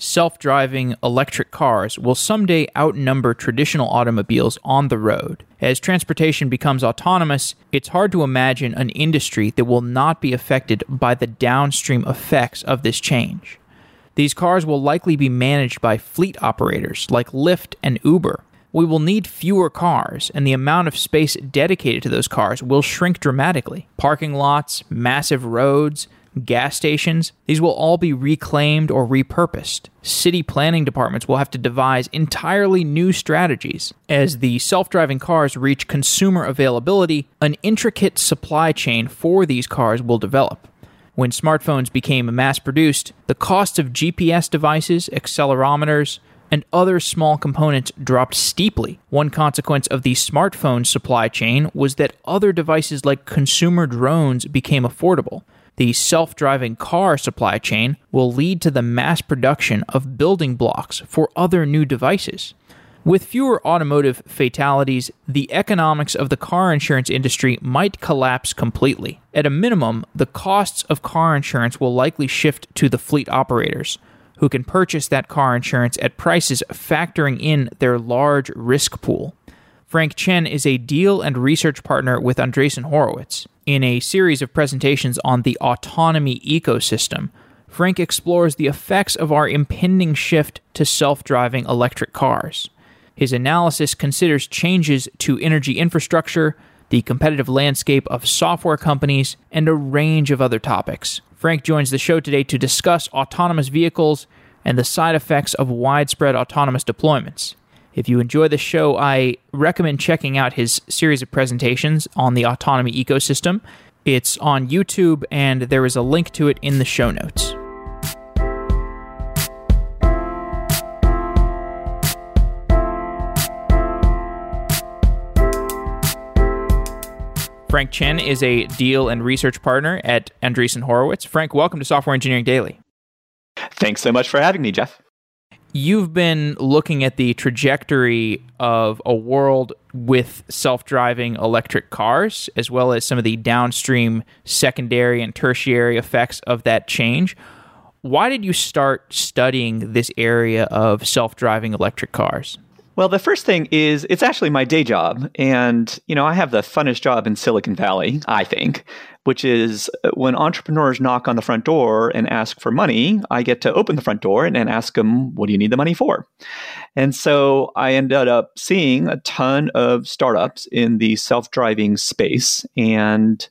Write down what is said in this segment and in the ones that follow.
self driving electric cars will someday outnumber traditional automobiles on the road. As transportation becomes autonomous, it's hard to imagine an industry that will not be affected by the downstream effects of this change. These cars will likely be managed by fleet operators like Lyft and Uber. We will need fewer cars, and the amount of space dedicated to those cars will shrink dramatically. Parking lots, massive roads, gas stations, these will all be reclaimed or repurposed. City planning departments will have to devise entirely new strategies. As the self driving cars reach consumer availability, an intricate supply chain for these cars will develop. When smartphones became mass produced, the cost of GPS devices, accelerometers, and other small components dropped steeply. One consequence of the smartphone supply chain was that other devices like consumer drones became affordable the self driving car supply chain will lead to the mass production of building blocks for other new devices. With fewer automotive fatalities, the economics of the car insurance industry might collapse completely. At a minimum, the costs of car insurance will likely shift to the fleet operators, who can purchase that car insurance at prices factoring in their large risk pool. Frank Chen is a deal and research partner with Andreessen Horowitz. In a series of presentations on the autonomy ecosystem, Frank explores the effects of our impending shift to self driving electric cars. His analysis considers changes to energy infrastructure, the competitive landscape of software companies, and a range of other topics. Frank joins the show today to discuss autonomous vehicles and the side effects of widespread autonomous deployments. If you enjoy the show, I recommend checking out his series of presentations on the autonomy ecosystem. It's on YouTube, and there is a link to it in the show notes. Frank Chen is a deal and research partner at Andreessen Horowitz. Frank, welcome to Software Engineering Daily. Thanks so much for having me, Jeff you've been looking at the trajectory of a world with self-driving electric cars as well as some of the downstream secondary and tertiary effects of that change. Why did you start studying this area of self-driving electric cars well, the first thing is it's actually my day job. And, you know, I have the funnest job in Silicon Valley, I think, which is uh, when entrepreneurs knock on the front door and ask for money, I get to open the front door and, and ask them, what do you need the money for? And so I ended up seeing a ton of startups in the self driving space. And,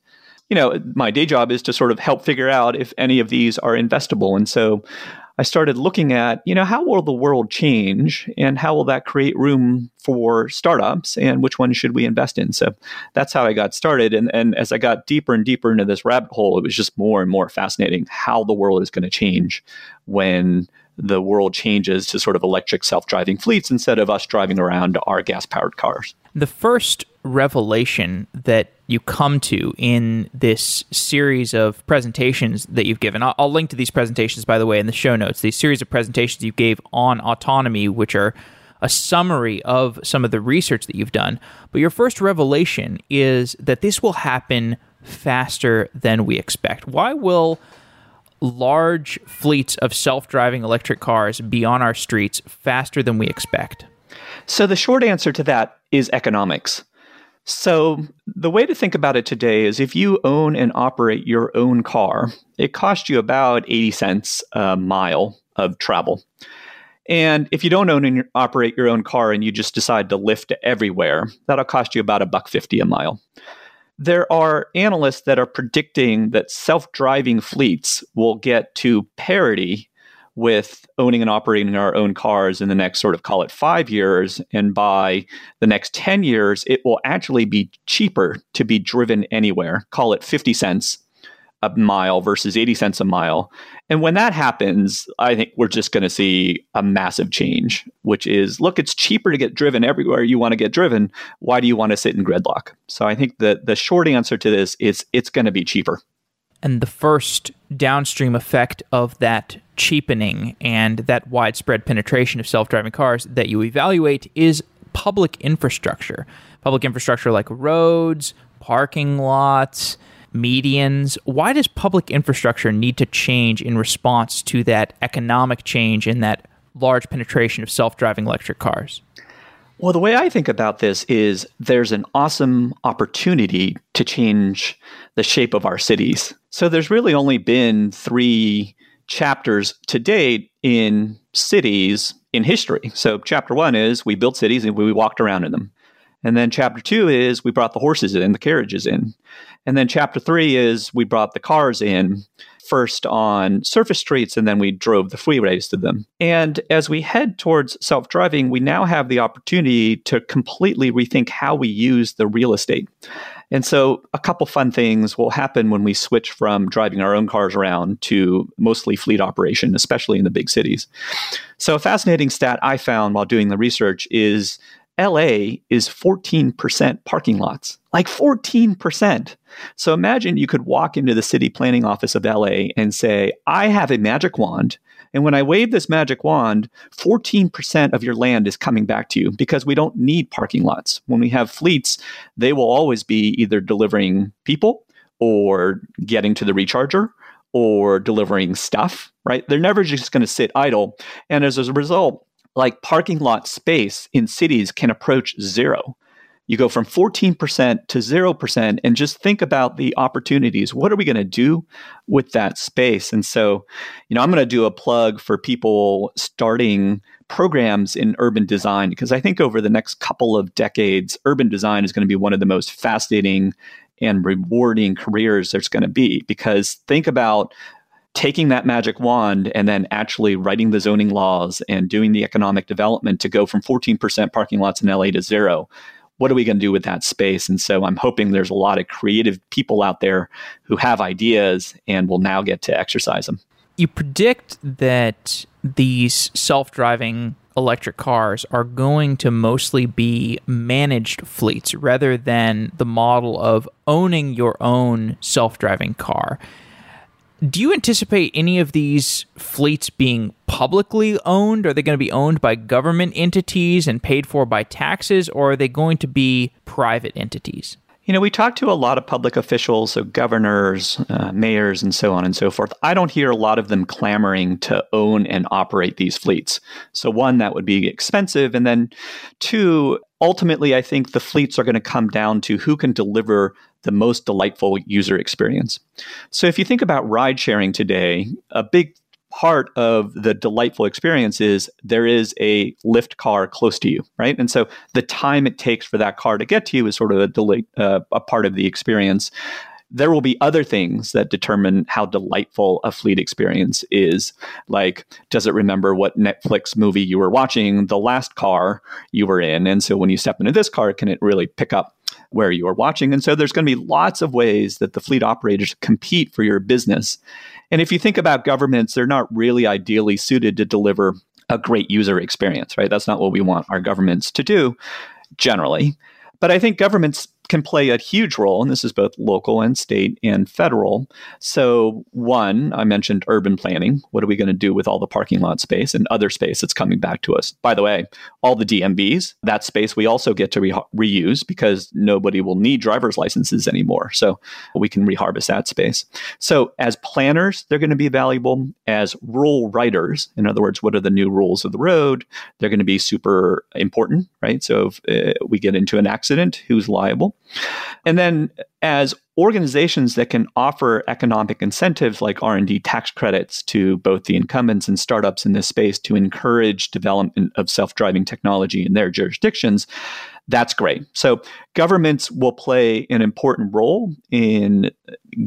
you know, my day job is to sort of help figure out if any of these are investable. And so I started looking at, you know, how will the world change and how will that create room for startups and which ones should we invest in? So that's how I got started. And, and as I got deeper and deeper into this rabbit hole, it was just more and more fascinating how the world is going to change when the world changes to sort of electric self driving fleets instead of us driving around our gas powered cars. The first revelation that you come to in this series of presentations that you've given. I'll, I'll, link to these presentations, by the way, in the show notes. These series of presentations you gave on autonomy, which are a summary of some of the research that you've done. But your first revelation is that this will happen faster than we expect. Why will large fleets of self driving electric cars be on our streets faster than we expect? So, the short answer to that is economics. So, the way to think about it today is if you own and operate your own car, it costs you about 80 cents a mile of travel. And if you don't own and operate your own car and you just decide to Lyft everywhere, that'll cost you about a buck 50 a mile. There are analysts that are predicting that self-driving fleets will get to parity with owning and operating our own cars in the next sort of call it five years. And by the next 10 years, it will actually be cheaper to be driven anywhere, call it 50 cents a mile versus 80 cents a mile. And when that happens, I think we're just going to see a massive change, which is look, it's cheaper to get driven everywhere you want to get driven. Why do you want to sit in gridlock? So I think that the short answer to this is it's going to be cheaper. And the first downstream effect of that cheapening and that widespread penetration of self driving cars that you evaluate is public infrastructure. Public infrastructure like roads, parking lots, medians. Why does public infrastructure need to change in response to that economic change and that large penetration of self driving electric cars? Well, the way I think about this is there's an awesome opportunity to change the shape of our cities. So there's really only been three chapters to date in cities in history. So chapter one is we built cities and we walked around in them. And then chapter two is we brought the horses in, the carriages in. And then chapter three is we brought the cars in first on surface streets and then we drove the freeways to them. And as we head towards self driving, we now have the opportunity to completely rethink how we use the real estate. And so, a couple fun things will happen when we switch from driving our own cars around to mostly fleet operation, especially in the big cities. So, a fascinating stat I found while doing the research is LA is 14% parking lots, like 14%. So imagine you could walk into the city planning office of LA and say, I have a magic wand. And when I wave this magic wand, 14% of your land is coming back to you because we don't need parking lots. When we have fleets, they will always be either delivering people or getting to the recharger or delivering stuff, right? They're never just going to sit idle. And as a result, like parking lot space in cities can approach zero. You go from 14% to 0% and just think about the opportunities. What are we going to do with that space? And so, you know, I'm going to do a plug for people starting programs in urban design because I think over the next couple of decades, urban design is going to be one of the most fascinating and rewarding careers there's going to be because think about taking that magic wand and then actually writing the zoning laws and doing the economic development to go from 14% parking lots in LA to zero. What are we going to do with that space? And so I'm hoping there's a lot of creative people out there who have ideas and will now get to exercise them. You predict that these self driving electric cars are going to mostly be managed fleets rather than the model of owning your own self driving car. Do you anticipate any of these fleets being publicly owned? Are they going to be owned by government entities and paid for by taxes, or are they going to be private entities? You know, we talk to a lot of public officials, so governors, uh, mayors, and so on and so forth. I don't hear a lot of them clamoring to own and operate these fleets. So, one, that would be expensive. And then, two, ultimately, I think the fleets are going to come down to who can deliver the most delightful user experience. So if you think about ride sharing today, a big part of the delightful experience is there is a Lyft car close to you, right? And so the time it takes for that car to get to you is sort of a, delay, uh, a part of the experience. There will be other things that determine how delightful a fleet experience is. Like, does it remember what Netflix movie you were watching, the last car you were in? And so when you step into this car, can it really pick up where you are watching. And so there's going to be lots of ways that the fleet operators compete for your business. And if you think about governments, they're not really ideally suited to deliver a great user experience, right? That's not what we want our governments to do generally. But I think governments can play a huge role, and this is both local and state and federal. So, one, I mentioned urban planning. What are we going to do with all the parking lot space and other space that's coming back to us? By the way, all the DMVs, that space we also get to re- reuse because nobody will need driver's licenses anymore. So, we can reharvest that space. So, as planners, they're going to be valuable. As rule writers, in other words, what are the new rules of the road? They're going to be super important, right? So, if uh, we get into an accident, who's liable? And then as organizations that can offer economic incentives like R&D tax credits to both the incumbents and startups in this space to encourage development of self-driving technology in their jurisdictions, that's great. So governments will play an important role in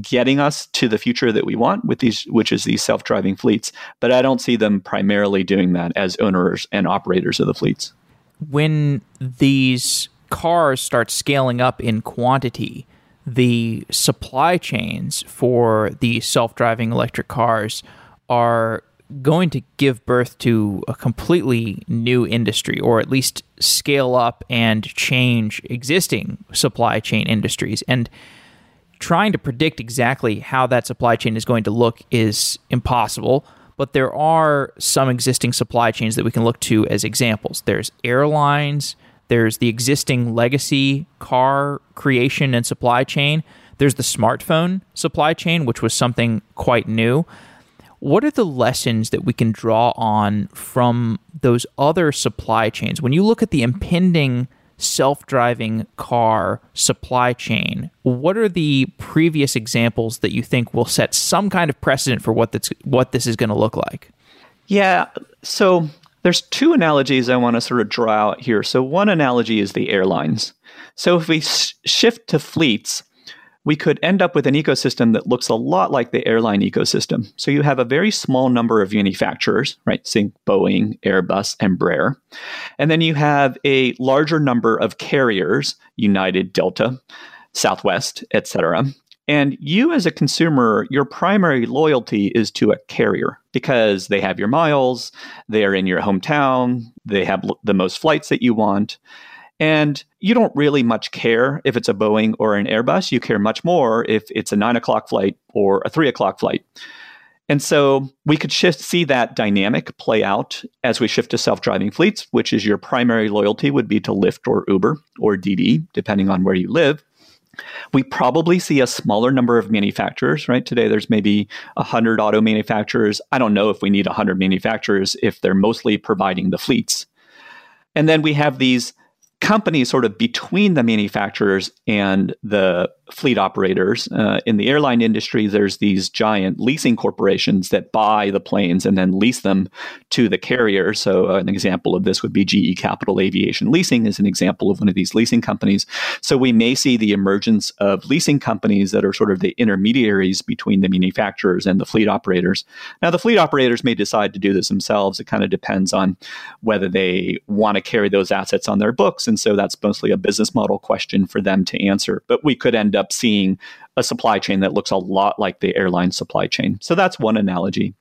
getting us to the future that we want with these which is these self-driving fleets, but I don't see them primarily doing that as owners and operators of the fleets. When these cars start scaling up in quantity, the supply chains for the self driving electric cars are going to give birth to a completely new industry, or at least scale up and change existing supply chain industries. And trying to predict exactly how that supply chain is going to look is impossible. But there are some existing supply chains that we can look to as examples. There's airlines, there's the existing legacy car creation and supply chain. There's the smartphone supply chain, which was something quite new. What are the lessons that we can draw on from those other supply chains? When you look at the impending self driving car supply chain, what are the previous examples that you think will set some kind of precedent for what, that's, what this is going to look like? Yeah. So there's two analogies I want to sort of draw out here. So one analogy is the airlines. So if we sh- shift to fleets, we could end up with an ecosystem that looks a lot like the airline ecosystem. So you have a very small number of manufacturers, right? Think Boeing, Airbus, Embraer. And then you have a larger number of carriers, United, Delta, Southwest, etc. And you as a consumer, your primary loyalty is to a carrier because they have your miles, they are in your hometown, they have the most flights that you want. And you don't really much care if it's a Boeing or an Airbus. You care much more if it's a nine o'clock flight or a three o'clock flight. And so we could shift, see that dynamic play out as we shift to self driving fleets, which is your primary loyalty would be to Lyft or Uber or Didi, depending on where you live. We probably see a smaller number of manufacturers, right? Today there's maybe 100 auto manufacturers. I don't know if we need 100 manufacturers if they're mostly providing the fleets. And then we have these companies sort of between the manufacturers and the fleet operators. Uh, in the airline industry, there's these giant leasing corporations that buy the planes and then lease them to the carrier. So, uh, an example of this would be GE Capital Aviation Leasing, is an example of one of these leasing companies. So, we may see the emergence of leasing companies that are sort of the intermediaries between the manufacturers and the fleet operators. Now, the fleet operators may decide to do this themselves. It kind of depends on whether they want to carry those assets on their books. And so, that's mostly a business model question for them to answer. But we could end up seeing a supply chain that looks a lot like the airline supply chain. So that's one analogy.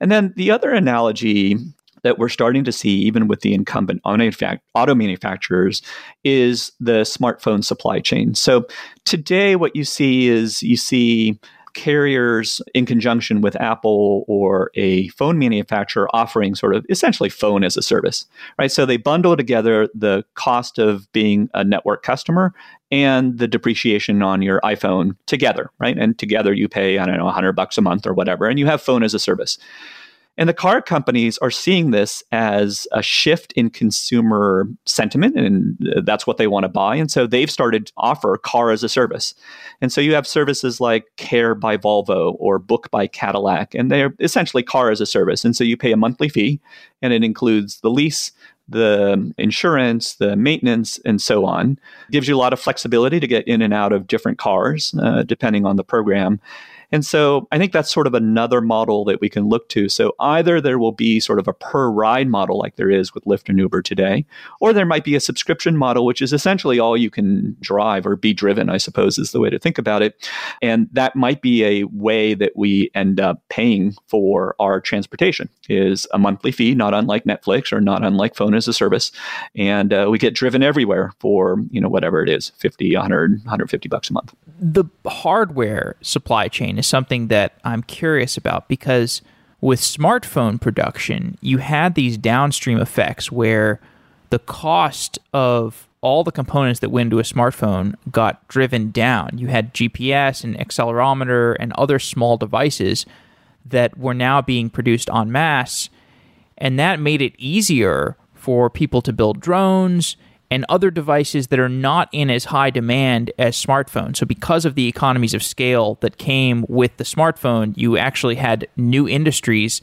And then the other analogy that we're starting to see, even with the incumbent auto manufacturers, is the smartphone supply chain. So today, what you see is you see carriers in conjunction with Apple or a phone manufacturer offering sort of essentially phone as a service, right? So they bundle together the cost of being a network customer and the depreciation on your iPhone together, right? And together you pay, I don't know, 100 bucks a month or whatever, and you have phone as a service. And the car companies are seeing this as a shift in consumer sentiment, and that's what they want to buy. And so they've started to offer car as a service. And so you have services like Care by Volvo or Book by Cadillac, and they're essentially car as a service. And so you pay a monthly fee, and it includes the lease, the insurance, the maintenance, and so on. It gives you a lot of flexibility to get in and out of different cars, uh, depending on the program. And so I think that's sort of another model that we can look to. So either there will be sort of a per ride model like there is with Lyft and Uber today, or there might be a subscription model, which is essentially all you can drive or be driven, I suppose is the way to think about it. And that might be a way that we end up paying for our transportation is a monthly fee, not unlike Netflix or not unlike phone as a service. And uh, we get driven everywhere for, you know, whatever it is, 50, 100, 150 bucks a month. The hardware supply chain is something that I'm curious about because with smartphone production, you had these downstream effects where the cost of all the components that went into a smartphone got driven down. You had GPS and accelerometer and other small devices that were now being produced en masse, and that made it easier for people to build drones and other devices that are not in as high demand as smartphones. So, because of the economies of scale that came with the smartphone, you actually had new industries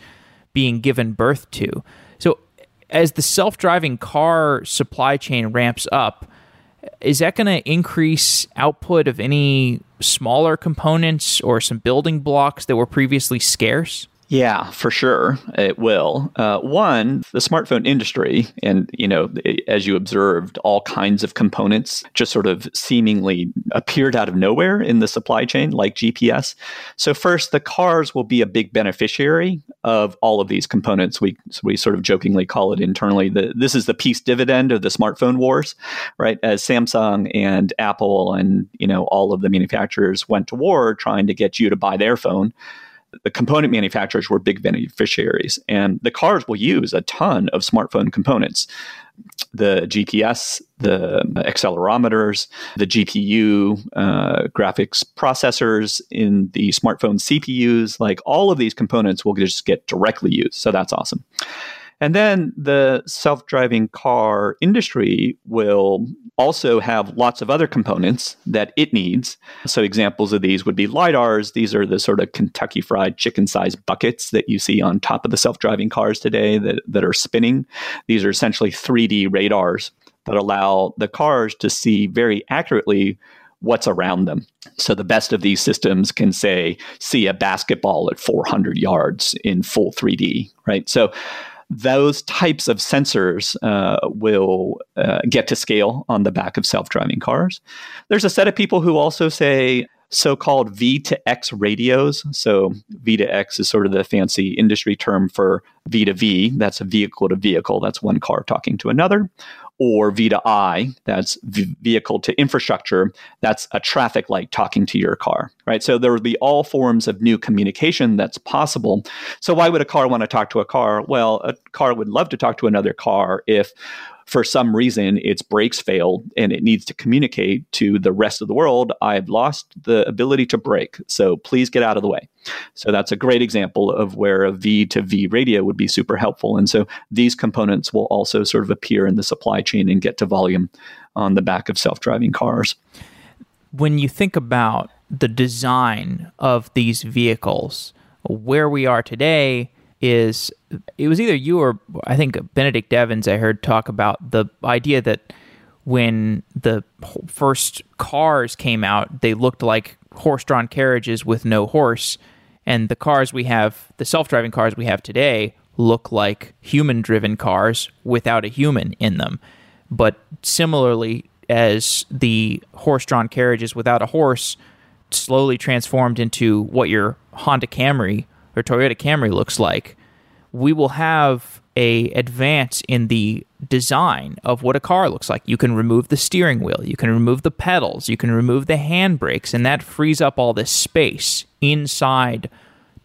being given birth to. So, as the self driving car supply chain ramps up, is that going to increase output of any smaller components or some building blocks that were previously scarce? Yeah, for sure, it will. Uh, one, the smartphone industry, and you know, as you observed, all kinds of components just sort of seemingly appeared out of nowhere in the supply chain, like GPS. So first, the cars will be a big beneficiary of all of these components. We we sort of jokingly call it internally the this is the peace dividend of the smartphone wars, right? As Samsung and Apple and you know all of the manufacturers went to war trying to get you to buy their phone the component manufacturers were big beneficiaries, and the cars will use a ton of smartphone components. the GPS, the accelerometers, the GPU, uh, graphics processors in the smartphone CPUs, like all of these components will just get directly used. So that's awesome. And then the self driving car industry will also have lots of other components that it needs. So, examples of these would be LIDARs. These are the sort of Kentucky fried chicken sized buckets that you see on top of the self driving cars today that, that are spinning. These are essentially 3D radars that allow the cars to see very accurately what's around them. So the best of these systems can say see a basketball at 400 yards in full 3D, right? So those types of sensors uh, will uh, get to scale on the back of self driving cars. There's a set of people who also say so called V to X radios. So, V to X is sort of the fancy industry term for V to V, that's a vehicle to vehicle, that's one car talking to another or V to I, that's v- vehicle to infrastructure, that's a traffic light talking to your car, right? So there would be all forms of new communication that's possible. So why would a car want to talk to a car? Well, a car would love to talk to another car if for some reason its brakes failed and it needs to communicate to the rest of the world, I've lost the ability to brake. So please get out of the way. So that's a great example of where a V to V radio would be super helpful. And so these components will also sort of appear in the supply chain and get to volume on the back of self driving cars. When you think about the design of these vehicles, where we are today, is it was either you or I think Benedict Evans I heard talk about the idea that when the first cars came out, they looked like horse-drawn carriages with no horse, and the cars we have, the self-driving cars we have today, look like human-driven cars without a human in them. But similarly, as the horse-drawn carriages without a horse slowly transformed into what your Honda Camry or Toyota Camry looks like, we will have a advance in the design of what a car looks like. You can remove the steering wheel, you can remove the pedals, you can remove the handbrakes, and that frees up all this space inside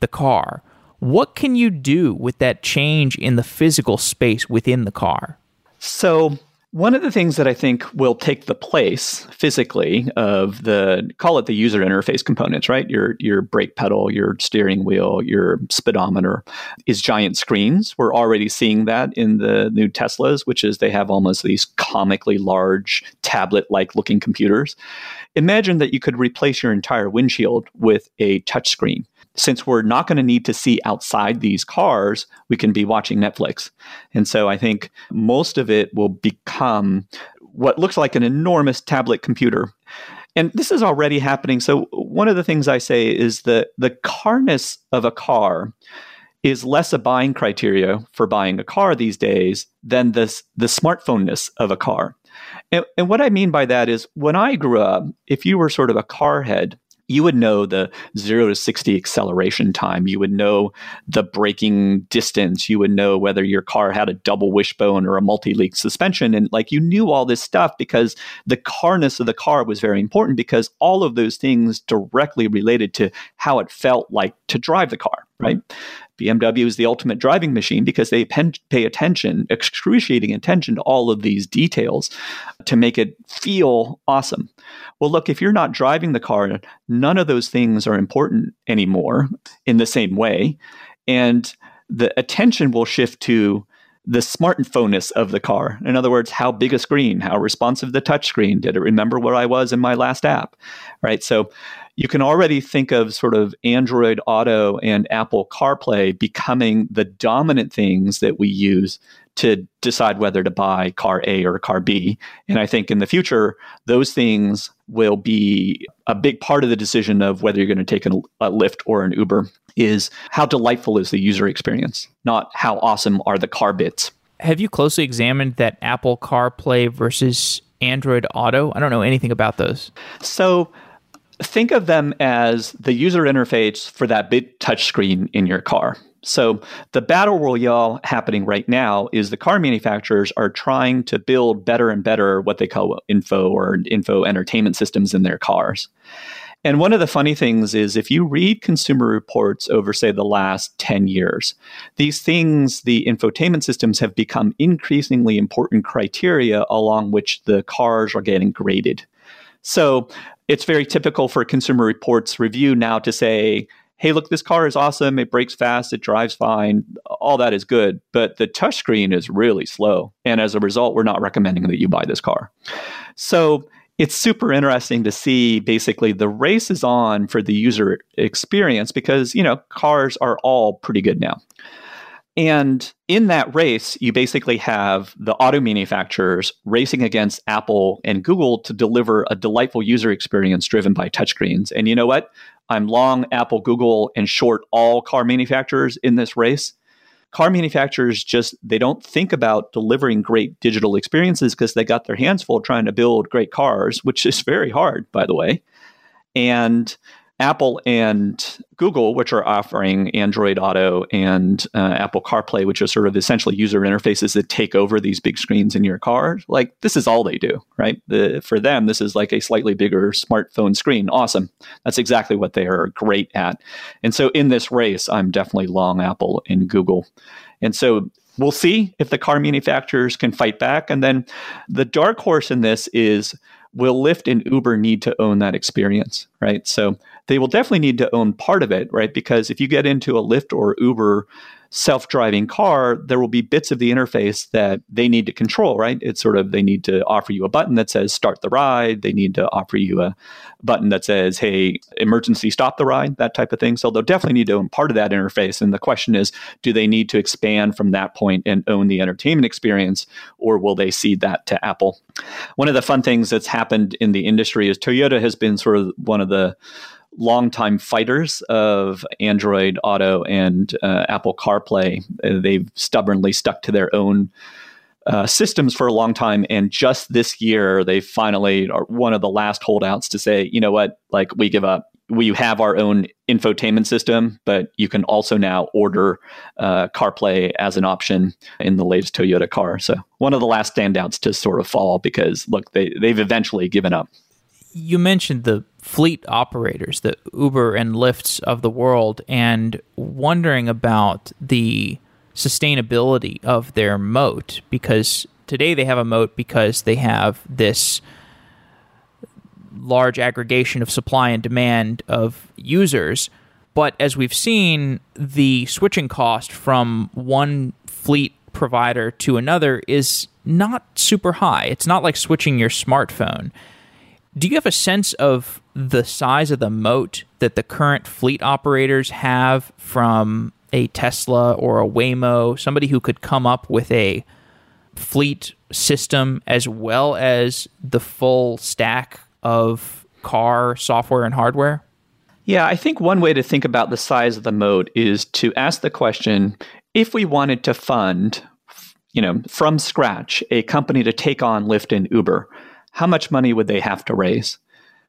the car. What can you do with that change in the physical space within the car? So, one of the things that I think will take the place physically of the call it the user interface components, right? Your your brake pedal, your steering wheel, your speedometer is giant screens. We're already seeing that in the new Teslas, which is they have almost these comically large tablet-like looking computers. Imagine that you could replace your entire windshield with a touchscreen since we're not going to need to see outside these cars, we can be watching Netflix. And so I think most of it will become what looks like an enormous tablet computer. And this is already happening. So one of the things I say is that the carness of a car is less a buying criteria for buying a car these days than this the smartphoneness of a car. And, and what I mean by that is when I grew up, if you were sort of a car head, you would know the 0 to 60 acceleration time. You would know the braking distance. You would know whether your car had a double wishbone or a multi link suspension. And like you knew all this stuff because the carness of the car was very important because all of those things directly related to how it felt like to drive the car, right? BMW is the ultimate driving machine because they pen- pay attention, excruciating attention to all of these details to make it feel awesome. Well, look, if you're not driving the car, none of those things are important anymore in the same way. And the attention will shift to the smartphoneness of the car. In other words, how big a screen, how responsive the touchscreen, did it remember where I was in my last app? Right. So you can already think of sort of Android Auto and Apple CarPlay becoming the dominant things that we use to decide whether to buy car A or car B. And I think in the future, those things will be a big part of the decision of whether you're going to take a, a Lyft or an Uber is how delightful is the user experience, not how awesome are the car bits. Have you closely examined that Apple CarPlay versus Android Auto? I don't know anything about those. So think of them as the user interface for that big touchscreen in your car. So the battle royale happening right now is the car manufacturers are trying to build better and better what they call info or info entertainment systems in their cars. And one of the funny things is if you read consumer reports over, say, the last 10 years, these things, the infotainment systems have become increasingly important criteria along which the cars are getting graded. So it's very typical for consumer reports review now to say, hey, look, this car is awesome. It brakes fast. It drives fine. All that is good. But the touchscreen is really slow. And as a result, we're not recommending that you buy this car. So it's super interesting to see basically the race is on for the user experience because, you know, cars are all pretty good now. And in that race, you basically have the auto manufacturers racing against Apple and Google to deliver a delightful user experience driven by touchscreens. And you know what? I'm long Apple, Google, and short all car manufacturers in this race. Car manufacturers just they don't think about delivering great digital experiences because they got their hands full trying to build great cars, which is very hard, by the way. And Apple and Google, which are offering Android Auto and uh, Apple CarPlay, which are sort of essentially user interfaces that take over these big screens in your car, like this is all they do, right? The, for them, this is like a slightly bigger smartphone screen. Awesome. That's exactly what they are great at. And so in this race, I'm definitely long Apple and Google. And so we'll see if the car manufacturers can fight back. And then the dark horse in this is will Lyft and Uber need to own that experience, right? So they will definitely need to own part of it, right? Because if you get into a Lyft or Uber self driving car, there will be bits of the interface that they need to control, right? It's sort of they need to offer you a button that says start the ride. They need to offer you a button that says, hey, emergency stop the ride, that type of thing. So they'll definitely need to own part of that interface. And the question is, do they need to expand from that point and own the entertainment experience, or will they cede that to Apple? One of the fun things that's happened in the industry is Toyota has been sort of one of the longtime fighters of Android Auto and uh, Apple CarPlay. Uh, they've stubbornly stuck to their own uh, systems for a long time, and just this year they finally are one of the last holdouts to say, you know what, like we give up. We have our own infotainment system, but you can also now order uh, CarPlay as an option in the latest Toyota car. So one of the last standouts to sort of fall because look, they they've eventually given up you mentioned the fleet operators, the Uber and Lyfts of the world, and wondering about the sustainability of their moat because today they have a moat because they have this large aggregation of supply and demand of users. But as we've seen, the switching cost from one fleet provider to another is not super high. It's not like switching your smartphone. Do you have a sense of the size of the moat that the current fleet operators have from a Tesla or a Waymo, somebody who could come up with a fleet system as well as the full stack of car software and hardware? Yeah, I think one way to think about the size of the moat is to ask the question if we wanted to fund, you know, from scratch a company to take on Lyft and Uber, how much money would they have to raise?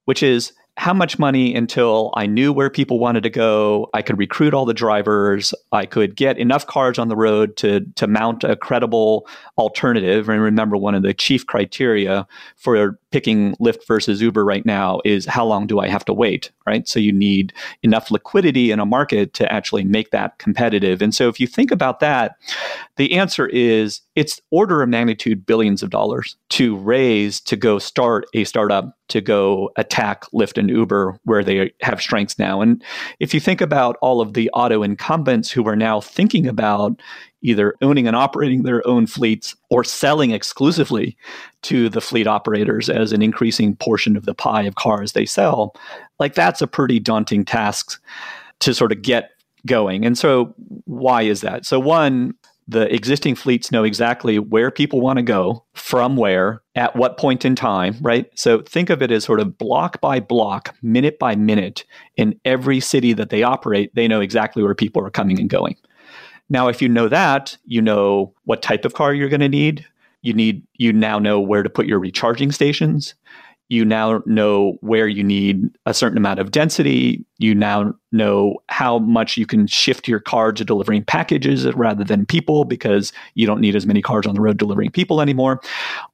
Which is how much money until I knew where people wanted to go, I could recruit all the drivers, I could get enough cars on the road to to mount a credible alternative. And remember, one of the chief criteria for picking Lyft versus Uber right now is how long do I have to wait, right? So you need enough liquidity in a market to actually make that competitive. And so if you think about that, the answer is it's order of magnitude billions of dollars to raise to go start a startup to go attack Lyft and Uber where they have strengths now. And if you think about all of the auto incumbents who are now thinking about either owning and operating their own fleets or selling exclusively to the fleet operators as an increasing portion of the pie of cars they sell, like that's a pretty daunting task to sort of get going. And so, why is that? So, one, the existing fleets know exactly where people want to go, from where, at what point in time, right? So think of it as sort of block by block, minute by minute. In every city that they operate, they know exactly where people are coming and going. Now, if you know that, you know what type of car you're going to need. You need you now know where to put your recharging stations you now know where you need a certain amount of density. You now know how much you can shift your car to delivering packages rather than people because you don't need as many cars on the road delivering people anymore.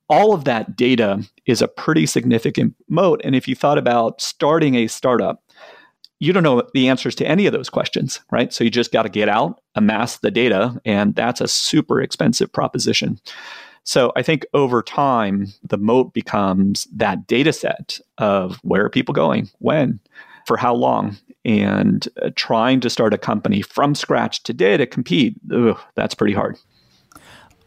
all of that data is a pretty significant moat. And if you thought about starting a startup, you don't know the answers to any of those questions, right? So you just got to get out, amass the data, and that's a super expensive proposition. So I think over time, the moat becomes that data set of where are people going, when, for how long, and uh, trying to start a company from scratch today to compete. Ugh, that's pretty hard.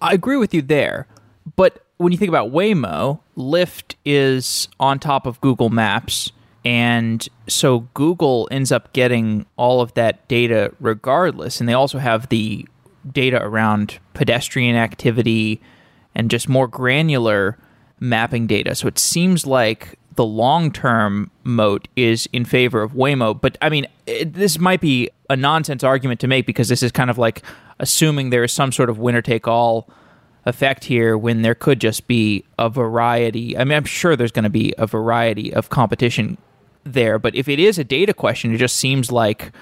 I agree with you there. But when you think about Waymo, Lyft is on top of Google Maps. And so Google ends up getting all of that data regardless. And they also have the data around pedestrian activity and just more granular mapping data. So it seems like the long term moat is in favor of Waymo. But I mean, it, this might be a nonsense argument to make because this is kind of like assuming there is some sort of winner take all effect here when there could just be a variety. I mean, I'm sure there's going to be a variety of competition there, but if it is a data question, it just seems like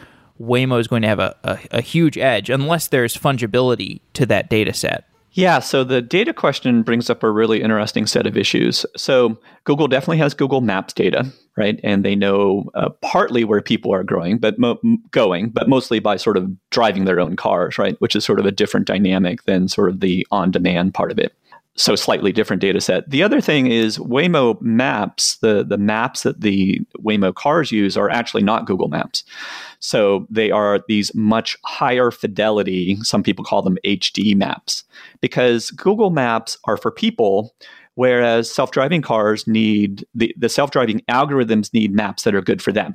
Waymo is going to have a, a, a huge edge unless there's fungibility to that data set. Yeah, so the data question brings up a really interesting set of issues. So Google definitely has Google Maps data, right? And they know uh, partly where people are growing, but mo- going, but mostly by sort of driving their own cars, right? Which is sort of a different dynamic than sort of the on-demand part of it so slightly different data set. The other thing is Waymo Maps, the, the maps that the Waymo cars use are actually not Google Maps. So they are these much higher fidelity, some people call them HD maps, because Google Maps are for people whereas self-driving cars need the, the self-driving algorithms need maps that are good for them.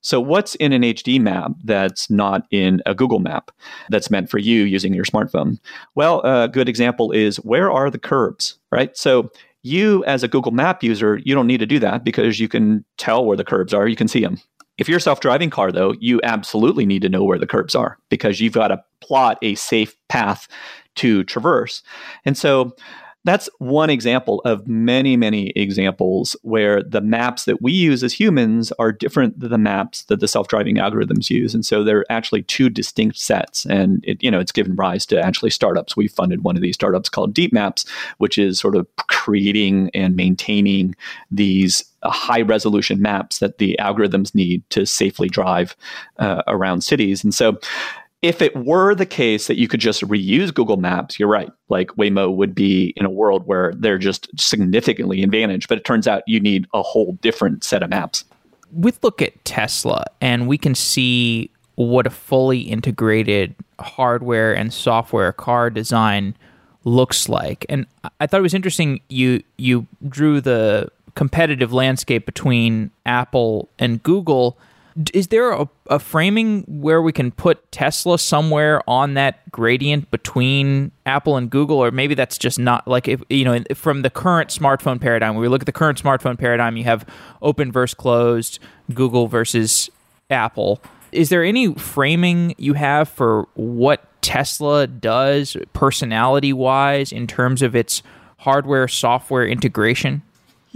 So what's in an hd map that's not in a google map that's meant for you using your smartphone? Well a good example is where are the curbs right? So you as a google map user you don't need to do that because you can tell where the curbs are. You can see them if you're a self-driving car though you absolutely need to know where the curbs are because you've got to plot a safe path to traverse. And so that's one example of many, many examples where the maps that we use as humans are different than the maps that the self-driving algorithms use. And so they're actually two distinct sets. And it, you know, it's given rise to actually startups. We funded one of these startups called Deep Maps, which is sort of creating and maintaining these high resolution maps that the algorithms need to safely drive uh, around cities. And so if it were the case that you could just reuse Google Maps, you're right. Like Waymo would be in a world where they're just significantly advantaged, but it turns out you need a whole different set of maps. We look at Tesla and we can see what a fully integrated hardware and software car design looks like. And I thought it was interesting you you drew the competitive landscape between Apple and Google is there a, a, framing where we can put Tesla somewhere on that gradient between Apple and Google, or maybe that's just not like if you know from the current smartphone paradigm. When we look at the current smartphone paradigm, you have open versus closed, Google versus Apple. Is there any framing you have for what Tesla does personality wise in terms of its hardware software integration?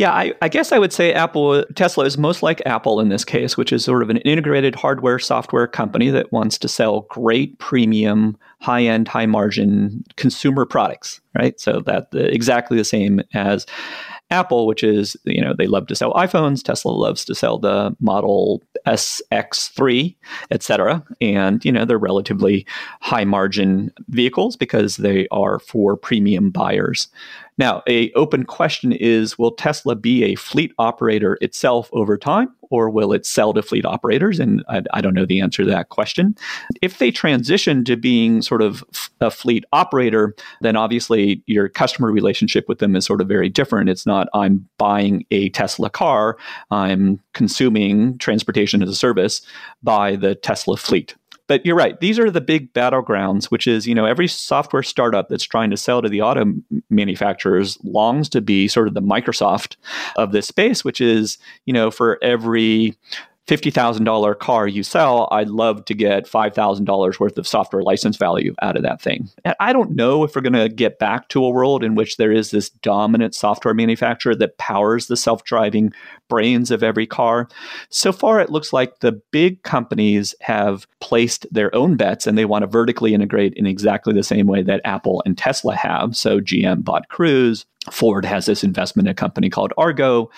Yeah, I, I, guess I would say Apple Tesla is most like Apple in this case, which is sort of an integrated hardware software company that wants to sell great premium, high end, high margin consumer products, right? So that exactly the same as Apple, which is, you know, they love to sell iPhones. Tesla loves to sell the Model SX3, et cetera. And, you know, they're relatively high margin vehicles because they are for premium buyers. Now, a open question is will Tesla be a fleet operator itself over time or will it sell to fleet operators? And I, I, don't know the answer to that question. If they transition to being sort of a fleet operator, then obviously your customer relationship with them is sort of very different. It's not I'm buying a Tesla car, I'm consuming transportation as a service by the Tesla fleet. But you're right. These are the big battlegrounds, which is, you know, every software startup that's trying to sell to the auto manufacturers longs to be sort of the Microsoft of this space, which is, you know, for every $50,000 car you sell, I'd love to get $5,000 worth of software license value out of that thing. And I don't know if we're going to get back to a world in which there is this dominant software manufacturer that powers the self driving brains of every car. So far, it looks like the big companies have placed their own bets and they want to vertically integrate in exactly the same way that Apple and Tesla have. So GM bought Cruise, Ford has this investment in a company called Argo.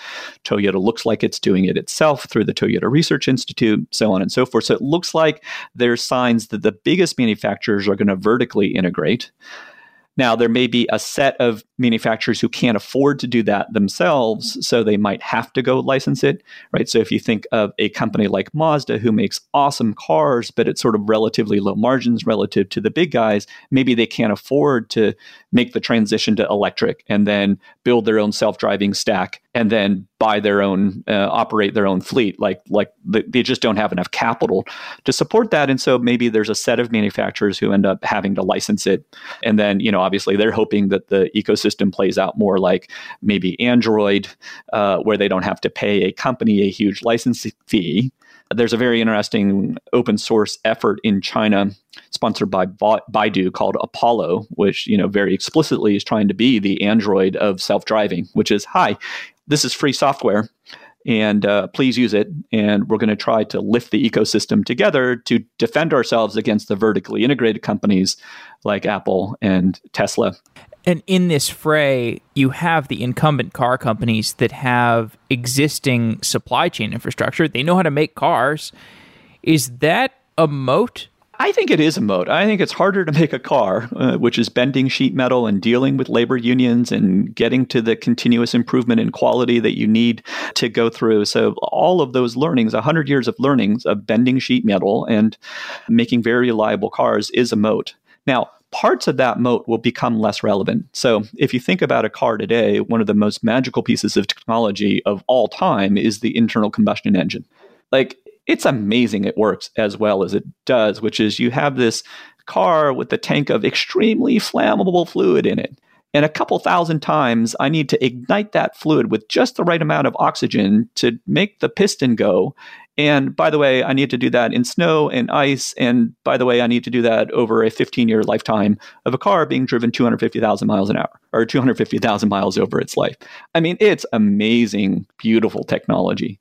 Toyota looks like it's doing it itself through the Toyota Research Institute, so on and so forth. So it looks like there's signs that the biggest manufacturers are going to vertically integrate. Now, there may be a set of manufacturers who can't afford to do that themselves, so they might have to go license it, right? So if you think of a company like Mazda who makes awesome cars, but it's sort of relatively low margins relative to the big guys, maybe they can't afford to make the transition to electric and then build their own self-driving stack and then buy their own uh, operate their own fleet. Like like they just don't have enough capital to support that. And so maybe there's a set of manufacturers who end up having to license it. And then you know obviously they're hoping that the ecosystem plays out more like maybe android uh, where they don't have to pay a company a huge license fee there's a very interesting open source effort in China sponsored by Baidu called Apollo, which, you know, very explicitly is trying to be the Android of self-driving, which is, hi, this is free software and uh, please use it. And we're going to try to lift the ecosystem together to defend ourselves against the vertically integrated companies like Apple and Tesla. And in this fray, you have the incumbent car companies that have existing supply chain infrastructure. They know how to make cars. Is that a moat? I think it is a moat. I think it's harder to make a car, uh, which is bending sheet metal and dealing with labor unions and getting to the continuous improvement in quality that you need to go through. So, all of those learnings, 100 years of learnings of bending sheet metal and making very reliable cars, is a moat. Now, parts of that moat will become less relevant. So, if you think about a car today, one of the most magical pieces of technology of all time is the internal combustion engine. Like, it's amazing it works as well as it does, which is you have this car with a tank of extremely flammable fluid in it. And a couple thousand times, I need to ignite that fluid with just the right amount of oxygen to make the piston go. And by the way, I need to do that in snow and ice. And by the way, I need to do that over a 15 year lifetime of a car being driven 250,000 miles an hour or 250,000 miles over its life. I mean, it's amazing, beautiful technology.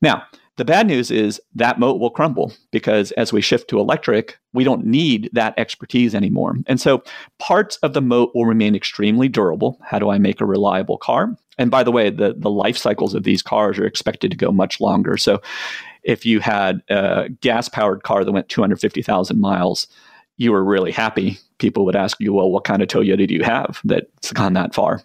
Now, the bad news is that moat will crumble because as we shift to electric, we don't need that expertise anymore. And so parts of the moat will remain extremely durable. How do I make a reliable car? And by the way, the, the life cycles of these cars are expected to go much longer. So if you had a gas powered car that went 250,000 miles, you were really happy. People would ask you, well, what kind of Toyota do you have that's gone that far?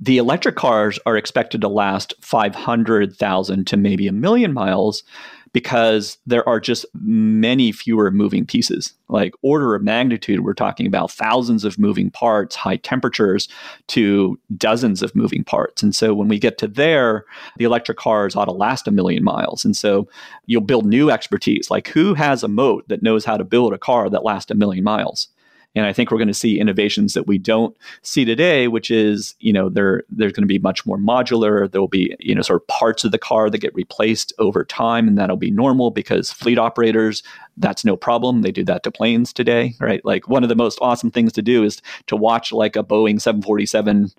The electric cars are expected to last 500,000 to maybe a million miles because there are just many fewer moving pieces. Like order of magnitude, we're talking about thousands of moving parts, high temperatures to dozens of moving parts. And so when we get to there, the electric cars ought to last a million miles. And so you'll build new expertise. Like who has a moat that knows how to build a car that lasts a million miles? And I think we're going to see innovations that we don't see today, which is, you know, there there's going to be much more modular. There will be, you know, sort of parts of the car that get replaced over time, and that'll be normal because fleet operators, that's no problem. They do that to planes today, right? Like one of the most awesome things to do is to watch like a Boeing 747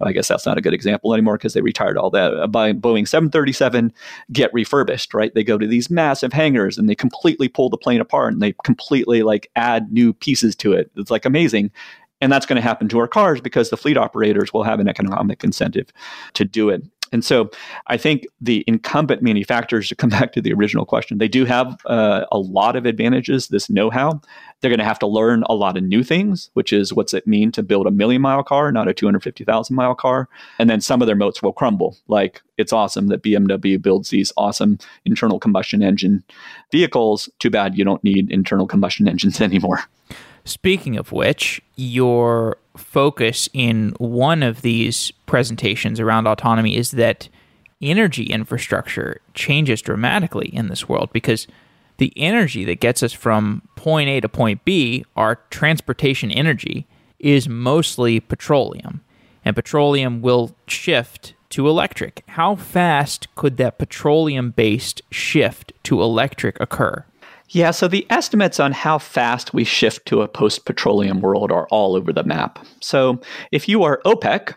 I guess that's not a good example anymore because they retired all that. By Boeing 737 get refurbished, right? They go to these massive hangars and they completely pull the plane apart and they completely like add new pieces to it. It's like amazing. And that's going to happen to our cars because the fleet operators will have an economic incentive to do it. And so I think the incumbent manufacturers, to come back to the original question, they do have uh, a lot of advantages, this know how. They're going to have to learn a lot of new things, which is what's it mean to build a million mile car, not a 250,000 mile car. And then some of their moats will crumble. Like it's awesome that BMW builds these awesome internal combustion engine vehicles. Too bad you don't need internal combustion engines anymore. Speaking of which, your focus in one of these presentations around autonomy is that energy infrastructure changes dramatically in this world because the energy that gets us from point A to point B, our transportation energy, is mostly petroleum. And petroleum will shift to electric. How fast could that petroleum based shift to electric occur? Yeah, so the estimates on how fast we shift to a post petroleum world are all over the map. So if you are OPEC,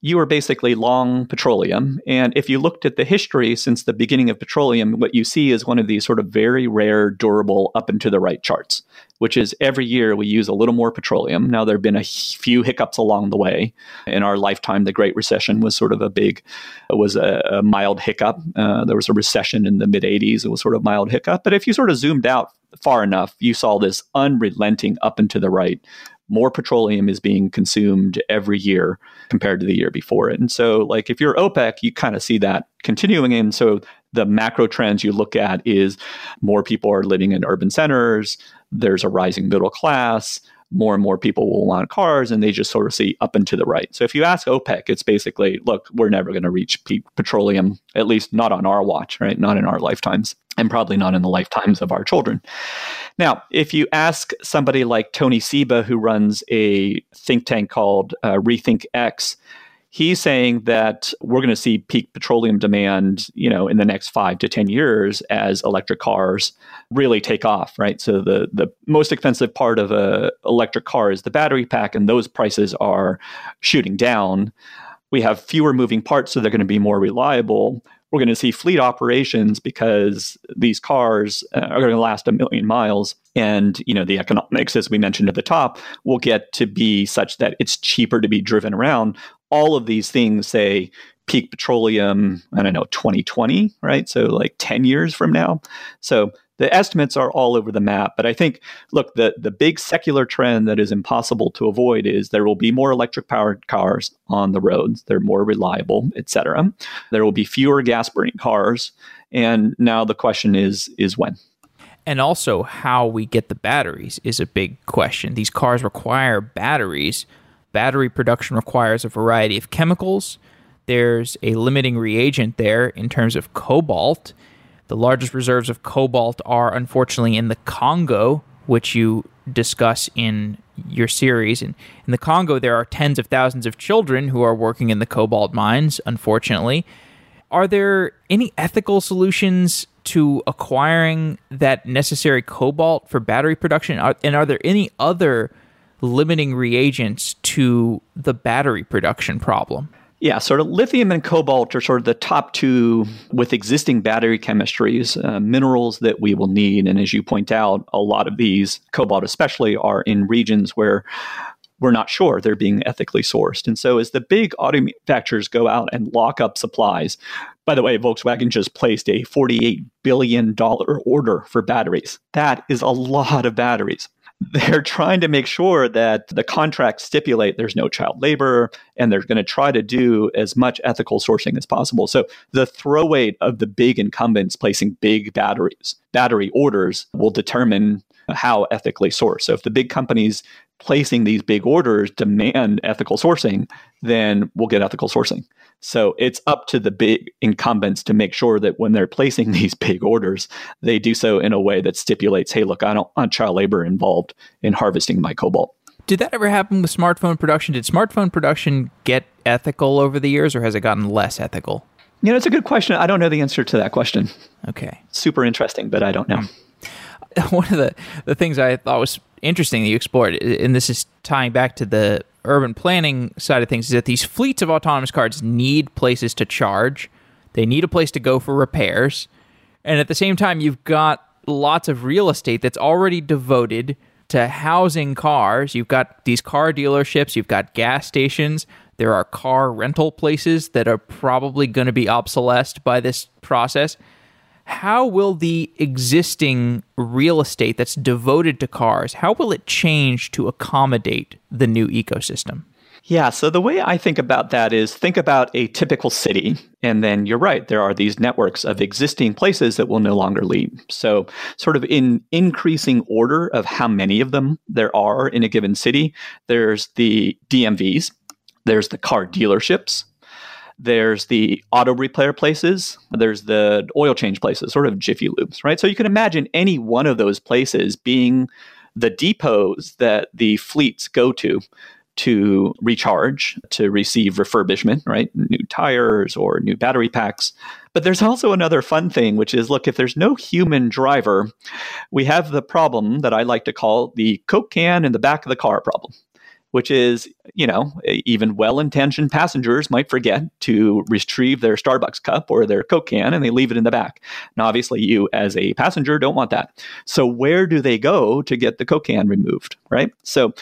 you were basically long petroleum. And if you looked at the history since the beginning of petroleum, what you see is one of these sort of very rare, durable up and to the right charts, which is every year we use a little more petroleum. Now, there have been a few hiccups along the way. In our lifetime, the Great Recession was sort of a big, was a, a mild hiccup. Uh, there was a recession in the mid 80s. It was sort of mild hiccup. But if you sort of zoomed out far enough, you saw this unrelenting up and to the right more petroleum is being consumed every year compared to the year before it. And so, like, if you're OPEC, you kind of see that continuing. And so, the macro trends you look at is more people are living in urban centers, there's a rising middle class, more and more people will want cars and they just sort of see up and to the right. So if you ask OPEC, it's basically, look, we're never going to reach peak petroleum, at least not on our watch, right? Not in our lifetimes and probably not in the lifetimes of our children. Now, if you ask somebody like Tony Seba, who runs a think tank called uh, Rethink X, he's saying that we're going to see peak petroleum demand, you know, in the next five to ten years as electric cars really take off, right? So the the most expensive part of a electric car is the battery pack, and those prices are shooting down. We have fewer moving parts, so they're going to be more reliable. We're going to see fleet operations because these cars uh, are going to last a million miles and you know the economics as we mentioned at the top will get to be such that it's cheaper to be driven around all of these things say peak petroleum, I don't know, 2020, right? So like 10 years from now. So the estimates are all over the map. But I think, look, the, the big secular trend that is impossible to avoid is there will be more electric powered cars on the roads. They're more reliable, et cetera. There will be fewer gas burning cars. And now the question is, is when? And also, how we get the batteries is a big question. These cars require batteries battery production requires a variety of chemicals. There's a limiting reagent there in terms of cobalt. The largest reserves of cobalt are unfortunately in the Congo, which you discuss in your series. And in the Congo, there are tens of thousands of children who are working in the cobalt mines, unfortunately. Are there any ethical solutions to acquiring that necessary cobalt for battery production? And are there any other limiting reagents to the battery production problem? Yeah, sort of lithium and cobalt are sort of the top two with existing battery chemistries, uh, minerals that we will need. And as you point out, a lot of these, cobalt especially, are in regions where we're not sure they're being ethically sourced. And so as the big auto manufacturers go out and lock up supplies, by the way, Volkswagen just placed a $48 billion order for batteries. That is a lot of batteries they're trying to make sure that the contracts stipulate there's no child labor and they're going to try to do as much ethical sourcing as possible. So the throw weight of the big incumbents placing big batteries, battery orders will determine how ethically sourced. So if the big companies placing these big orders demand ethical sourcing, then we'll get ethical sourcing. So it's up to the big incumbents to make sure that when they're placing these big orders, they do so in a way that stipulates, hey, look, I don't want child labor involved in harvesting my cobalt. Did that ever happen with smartphone production? Did smartphone production get ethical over the years or has it gotten less ethical? You know, it's a good question. I don't know the answer to that question. Okay. Super interesting, but I don't know. Hmm. One of the, the things I thought was interesting that you explored, and this is tying back to the urban planning side of things, is that these fleets of autonomous cars need places to charge. They need a place to go for repairs. And at the same time, you've got lots of real estate that's already devoted to housing cars. You've got these car dealerships, you've got gas stations, there are car rental places that are probably going to be obsolesced by this process how will the existing real estate that's devoted to cars how will it change to accommodate the new ecosystem yeah, so the way I think about that is think about a typical city. And then you're right, there are these networks of existing places that will no longer lead. So, sort of in increasing order of how many of them there are in a given city, there's the DMVs, there's the car dealerships, there's the auto repair places. There's the oil change places, sort of Jiffy Lubes, right? So you can imagine any one of those places being the depots that the fleets go to to recharge, to receive refurbishment, right? New tires or new battery packs. But there's also another fun thing, which is look, if there's no human driver, we have the problem that I like to call the Coke can in the back of the car problem which is you know, even well intentioned passengers might forget to retrieve their Starbucks cup or their Coke can and they leave it in the back. Now, obviously, you as a passenger don't want that. So, where do they go to get the Coke can removed, right? So,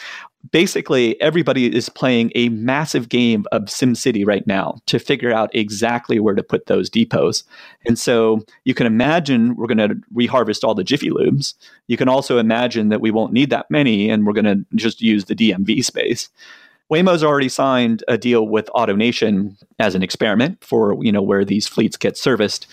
basically everybody is playing a massive game of SimCity right now to figure out exactly where to put those depots. And so you can imagine we're going to reharvest all the Jiffy Lubes. You can also imagine that we won't need that many and we're going to just use the DMV space. Waymo's already signed a deal with AutoNation as an experiment for you know where these fleets get serviced.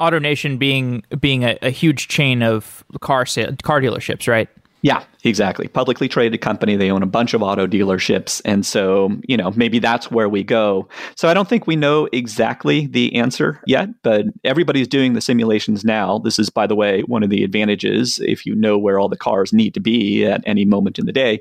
AutoNation being being a, a huge chain of car sale, car dealerships, right? Yeah, exactly. Publicly traded company. They own a bunch of auto dealerships. And so, you know, maybe that's where we go. So I don't think we know exactly the answer yet, but everybody's doing the simulations now. This is, by the way, one of the advantages if you know where all the cars need to be at any moment in the day.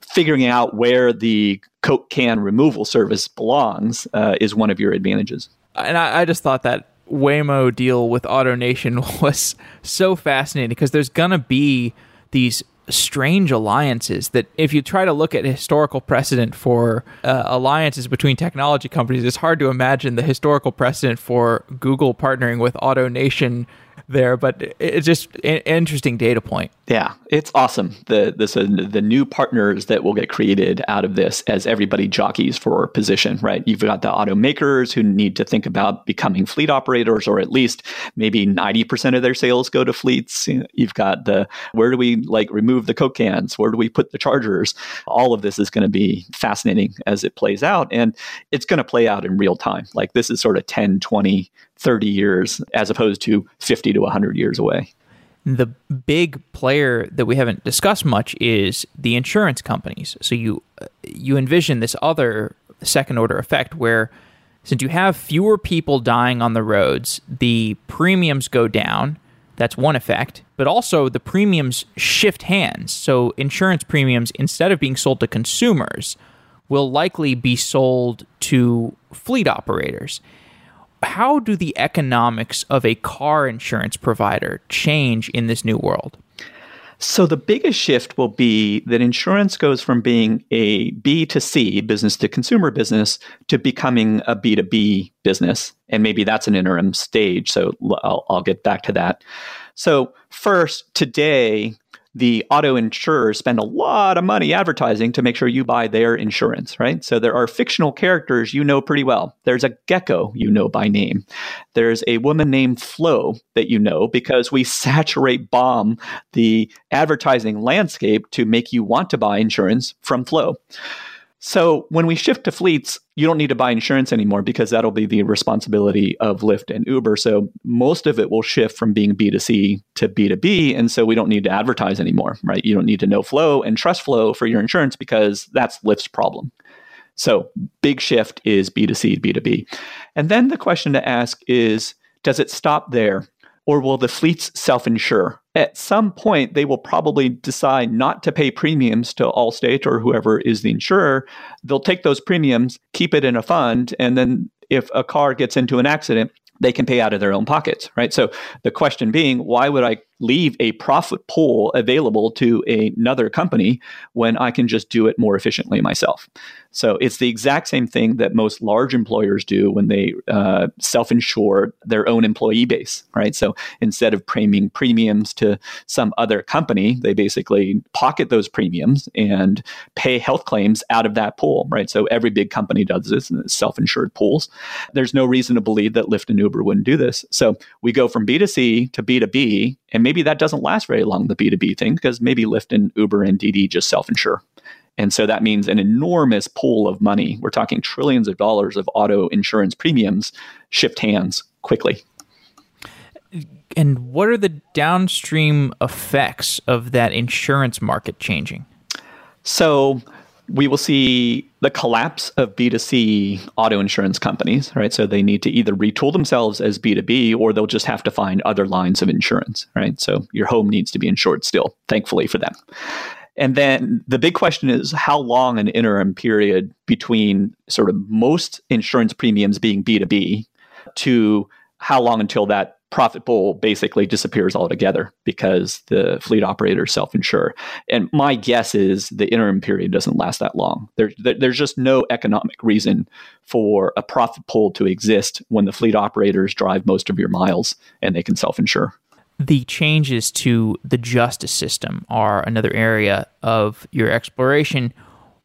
Figuring out where the Coke can removal service belongs uh, is one of your advantages. And I, I just thought that Waymo deal with AutoNation was so fascinating because there's going to be these strange alliances that if you try to look at historical precedent for uh, alliances between technology companies it's hard to imagine the historical precedent for google partnering with autonation there, but it's just an interesting data point. Yeah, it's awesome. The this uh, the new partners that will get created out of this as everybody jockeys for position, right? You've got the automakers who need to think about becoming fleet operators, or at least maybe ninety percent of their sales go to fleets. You've got the where do we like remove the coke cans? Where do we put the chargers? All of this is going to be fascinating as it plays out, and it's going to play out in real time. Like this is sort of 10, 20, 30 years as opposed to 50 to 100 years away. The big player that we haven't discussed much is the insurance companies. So you uh, you envision this other second order effect where since you have fewer people dying on the roads, the premiums go down. That's one effect. But also the premiums shift hands. So insurance premiums instead of being sold to consumers will likely be sold to fleet operators how do the economics of a car insurance provider change in this new world? So, the biggest shift will be that insurance goes from being a B to C, business to consumer business, to becoming a B to B business. And maybe that's an interim stage. So, I'll, I'll get back to that. So, first, today, the auto insurers spend a lot of money advertising to make sure you buy their insurance, right? So there are fictional characters you know pretty well. There's a gecko you know by name. There's a woman named Flo that you know because we saturate bomb the advertising landscape to make you want to buy insurance from Flo. So when we shift to fleets, you don't need to buy insurance anymore because that'll be the responsibility of Lyft and Uber. So most of it will shift from being B2C to B2B. And so we don't need to advertise anymore, right? You don't need to know Flo and trust Flo for your insurance because that's Lyft's problem. So big shift is B2C, B2B. And then the question to ask is, does it stop there? Or will the fleets self insure? At some point, they will probably decide not to pay premiums to Allstate or whoever is the insurer. They'll take those premiums, keep it in a fund, and then if a car gets into an accident, they can pay out of their own pockets, right? So the question being, why would I leave a profit pool available to another company when I can just do it more efficiently myself? So it's the exact same thing that most large employers do when they uh, self-insure their own employee base, right? So instead of paying premiums to some other company, they basically pocket those premiums and pay health claims out of that pool, right? So every big company does this, and self-insured pools. There's no reason to believe that Lyft and Uber wouldn't do this. So we go from B2C to B2B, and maybe that doesn't last very long, the B2B thing, because maybe Lyft and Uber and Didi just self-insure. And so that means an enormous pool of money. We're talking trillions of dollars of auto insurance premiums shift hands quickly. And what are the downstream effects of that insurance market changing? So we will see the collapse of B2C auto insurance companies, right? So they need to either retool themselves as B2B or they'll just have to find other lines of insurance, right? So your home needs to be insured still, thankfully for them. And then the big question is how long an interim period between sort of most insurance premiums being B2B to how long until that profit pool basically disappears altogether because the fleet operators self-insure. And my guess is the interim period doesn't last that long. There, there's just no economic reason for a profit pool to exist when the fleet operators drive most of your miles and they can self-insure. The changes to the justice system are another area of your exploration.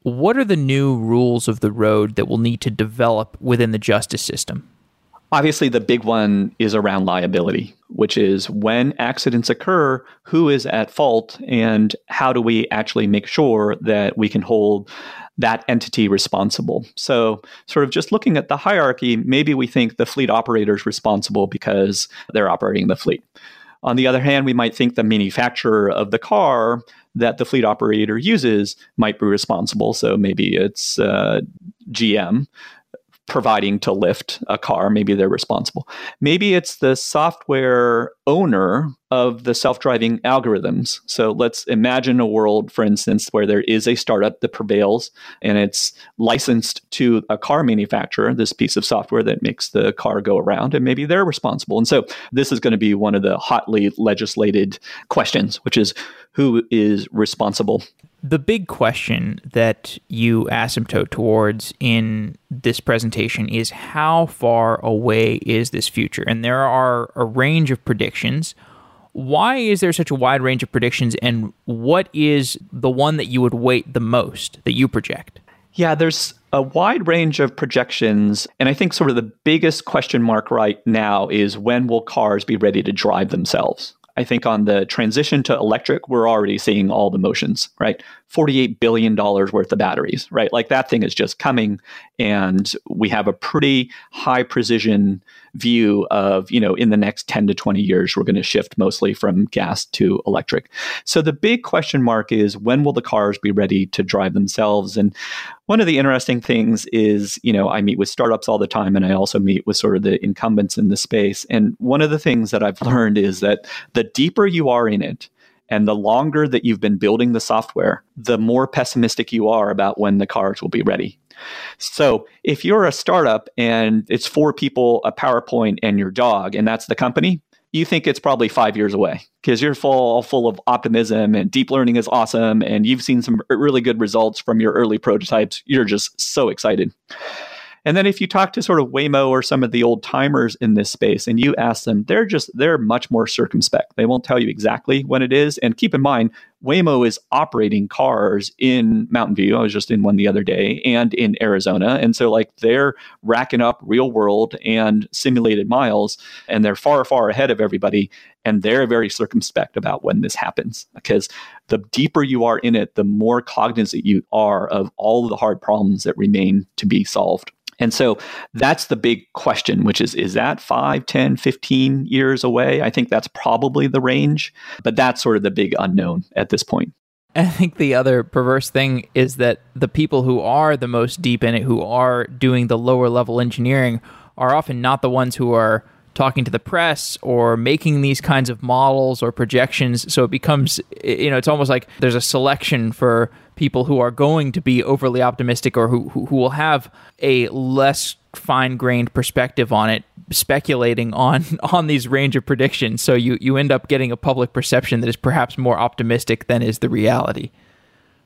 What are the new rules of the road that will need to develop within the justice system? Obviously, the big one is around liability, which is when accidents occur, who is at fault, and how do we actually make sure that we can hold that entity responsible? So, sort of just looking at the hierarchy, maybe we think the fleet operator is responsible because they're operating the fleet. On the other hand, we might think the manufacturer of the car that the fleet operator uses might be responsible. So maybe it's uh, GM providing to Lyft a car. Maybe they're responsible. Maybe it's the software owner of the self driving algorithms. So let's imagine a world, for instance, where there is a startup that prevails and it's licensed to a car manufacturer, this piece of software that makes the car go around, and maybe they're responsible. And so this is going to be one of the hotly legislated questions, which is who is responsible the big question that you asymptote towards in this presentation is how far away is this future? And there are a range of predictions. Why is there such a wide range of predictions, and what is the one that you would weight the most that you project? Yeah, there's a wide range of projections. And I think sort of the biggest question mark right now is when will cars be ready to drive themselves? I think on the transition to electric, we're already seeing all the motions, right? $48 billion worth of batteries, right? Like that thing is just coming. And we have a pretty high precision view of, you know, in the next 10 to 20 years, we're going to shift mostly from gas to electric. So the big question mark is when will the cars be ready to drive themselves? And one of the interesting things is, you know, I meet with startups all the time and I also meet with sort of the incumbents in the space. And one of the things that I've learned is that the deeper you are in it, and the longer that you've been building the software, the more pessimistic you are about when the cars will be ready. So if you're a startup and it's four people, a PowerPoint, and your dog, and that's the company, you think it's probably five years away because you're full full of optimism and deep learning is awesome and you've seen some really good results from your early prototypes. You're just so excited. And then if you talk to sort of Waymo or some of the old timers in this space and you ask them, they're just they're much more circumspect. They won't tell you exactly when it is. And keep in mind, Waymo is operating cars in Mountain View. I was just in one the other day and in Arizona. And so like they're racking up real world and simulated miles and they're far, far ahead of everybody. And they're very circumspect about when this happens because the deeper you are in it, the more cognizant you are of all the hard problems that remain to be solved. And so that's the big question, which is is that 5, 10, 15 years away? I think that's probably the range, but that's sort of the big unknown at this point. I think the other perverse thing is that the people who are the most deep in it, who are doing the lower level engineering, are often not the ones who are talking to the press or making these kinds of models or projections. So it becomes, you know, it's almost like there's a selection for people who are going to be overly optimistic or who, who, who will have a less fine grained perspective on it, speculating on on these range of predictions. So you, you end up getting a public perception that is perhaps more optimistic than is the reality.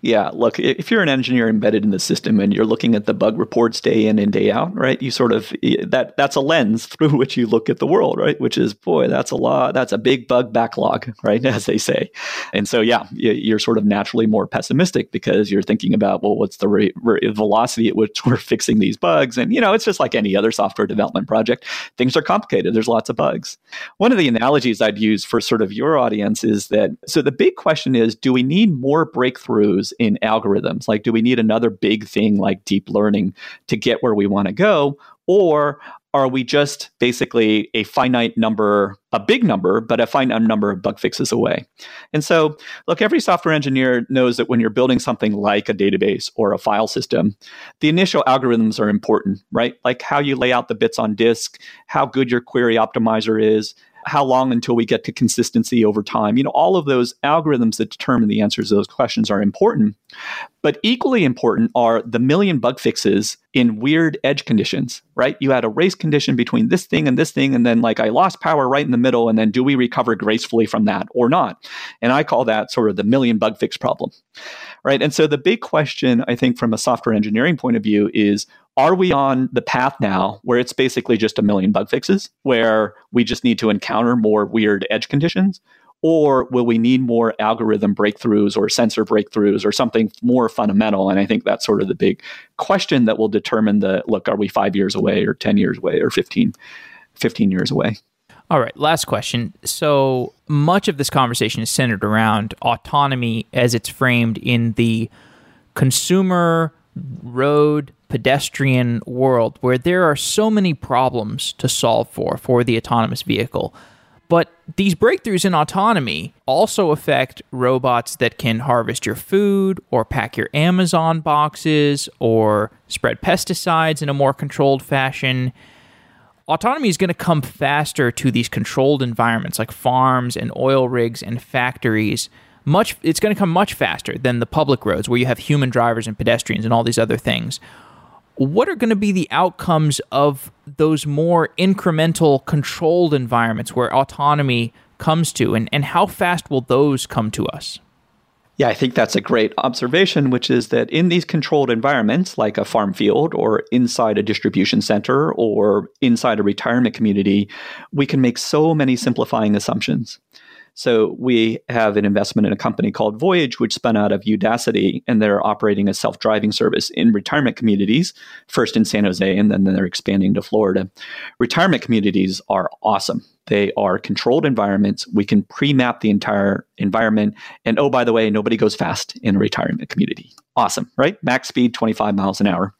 Yeah, look, if you're an engineer embedded in the system and you're looking at the bug reports day in and day out, right? You sort of that that's a lens through which you look at the world, right? Which is, boy, that's a lot, that's a big bug backlog, right? As they say. And so, yeah, you're sort of naturally more pessimistic because you're thinking about, well, what's the rate, velocity at which we're fixing these bugs? And you know, it's just like any other software development project. Things are complicated. There's lots of bugs. One of the analogies I'd use for sort of your audience is that so the big question is, do we need more breakthroughs in algorithms? Like, do we need another big thing like deep learning to get where we want to go? Or are we just basically a finite number, a big number, but a finite number of bug fixes away? And so, look, every software engineer knows that when you're building something like a database or a file system, the initial algorithms are important, right? Like how you lay out the bits on disk, how good your query optimizer is, how long until we get to consistency over time? You know, all of those algorithms that determine the answers to those questions are important. But equally important are the million bug fixes in weird edge conditions, right? You had a race condition between this thing and this thing, and then like I lost power right in the middle, and then do we recover gracefully from that or not? And I call that sort of the million bug fix problem, right? And so the big question, I think, from a software engineering point of view is are we on the path now where it's basically just a million bug fixes, where we just need to encounter more weird edge conditions? Or will we need more algorithm breakthroughs or sensor breakthroughs or something more fundamental? And I think that's sort of the big question that will determine the look, are we five years away or 10 years away or 15, 15 years away? All right, last question. So much of this conversation is centered around autonomy as it's framed in the consumer road pedestrian world where there are so many problems to solve for for the autonomous vehicle. But these breakthroughs in autonomy also affect robots that can harvest your food or pack your Amazon boxes or spread pesticides in a more controlled fashion. Autonomy is going to come faster to these controlled environments like farms and oil rigs and factories. Much it's going to come much faster than the public roads where you have human drivers and pedestrians and all these other things what are going to be the outcomes of those more incremental controlled environments where autonomy comes to and, and how fast will those come to us yeah, I think that's a great observation, which is that in these controlled environments, like a farm field or inside a distribution center or inside a retirement community, we can make so many simplifying assumptions. So we have an investment in a company called Voyage, which spun out of Udacity, and they're operating a self-driving service in retirement communities, first in San Jose, and then they're expanding to Florida. Retirement communities are awesome. They are controlled environments. We can pre-map the entire environment. And oh, by the way, nobody goes fast in a retirement community. Awesome, right? Max speed 25 miles an hour.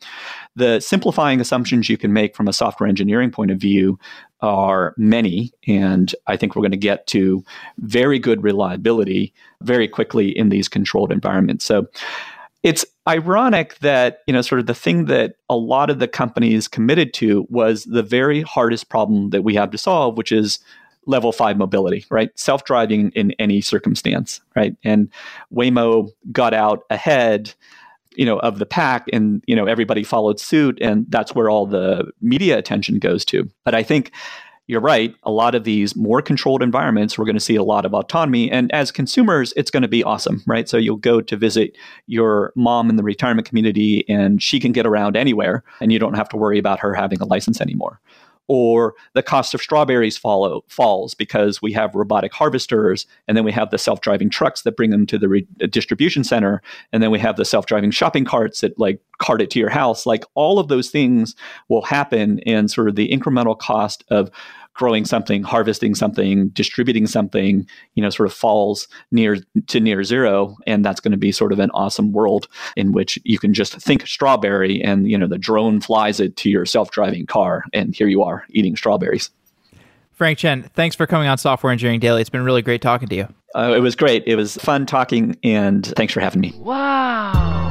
The simplifying assumptions you can make from a software engineering point of view are many, and I think we're going to get to very good reliability very quickly in these controlled environments. So it's ironic that you know sort of the thing that a lot of the companies committed to was the very hardest problem that we have to solve, which is level five mobility, right? Self driving in any circumstance, right? And Waymo got out ahead you know of the pack and you know everybody followed suit and that's where all the media attention goes to. But i think you're right. A lot of these more controlled environments we're going to see a lot of autonomy and as consumers it's going to be awesome right? So you'll go to visit your mom in the retirement community and she can get around anywhere and you don't have to worry about her having a license anymore or the cost of strawberries follow, falls because we have robotic harvesters and then we have the self-driving trucks that bring them to the re- uh, distribution center and then we have the self-driving shopping carts that like cart it to your house. Like all of those things will happen and sort of the incremental cost of growing something, harvesting something, distributing something, you know, sort of falls near to near zero. And that's going to be sort of an awesome world in which you can just think strawberry and, you know, the drone flies it to your self driving car. And here you are eating strawberries. Frank Chen, thanks for coming on Software Engineering Daily. It's been really great talking to you. Uh, it was great. It was fun talking, and thanks for having me. Wow.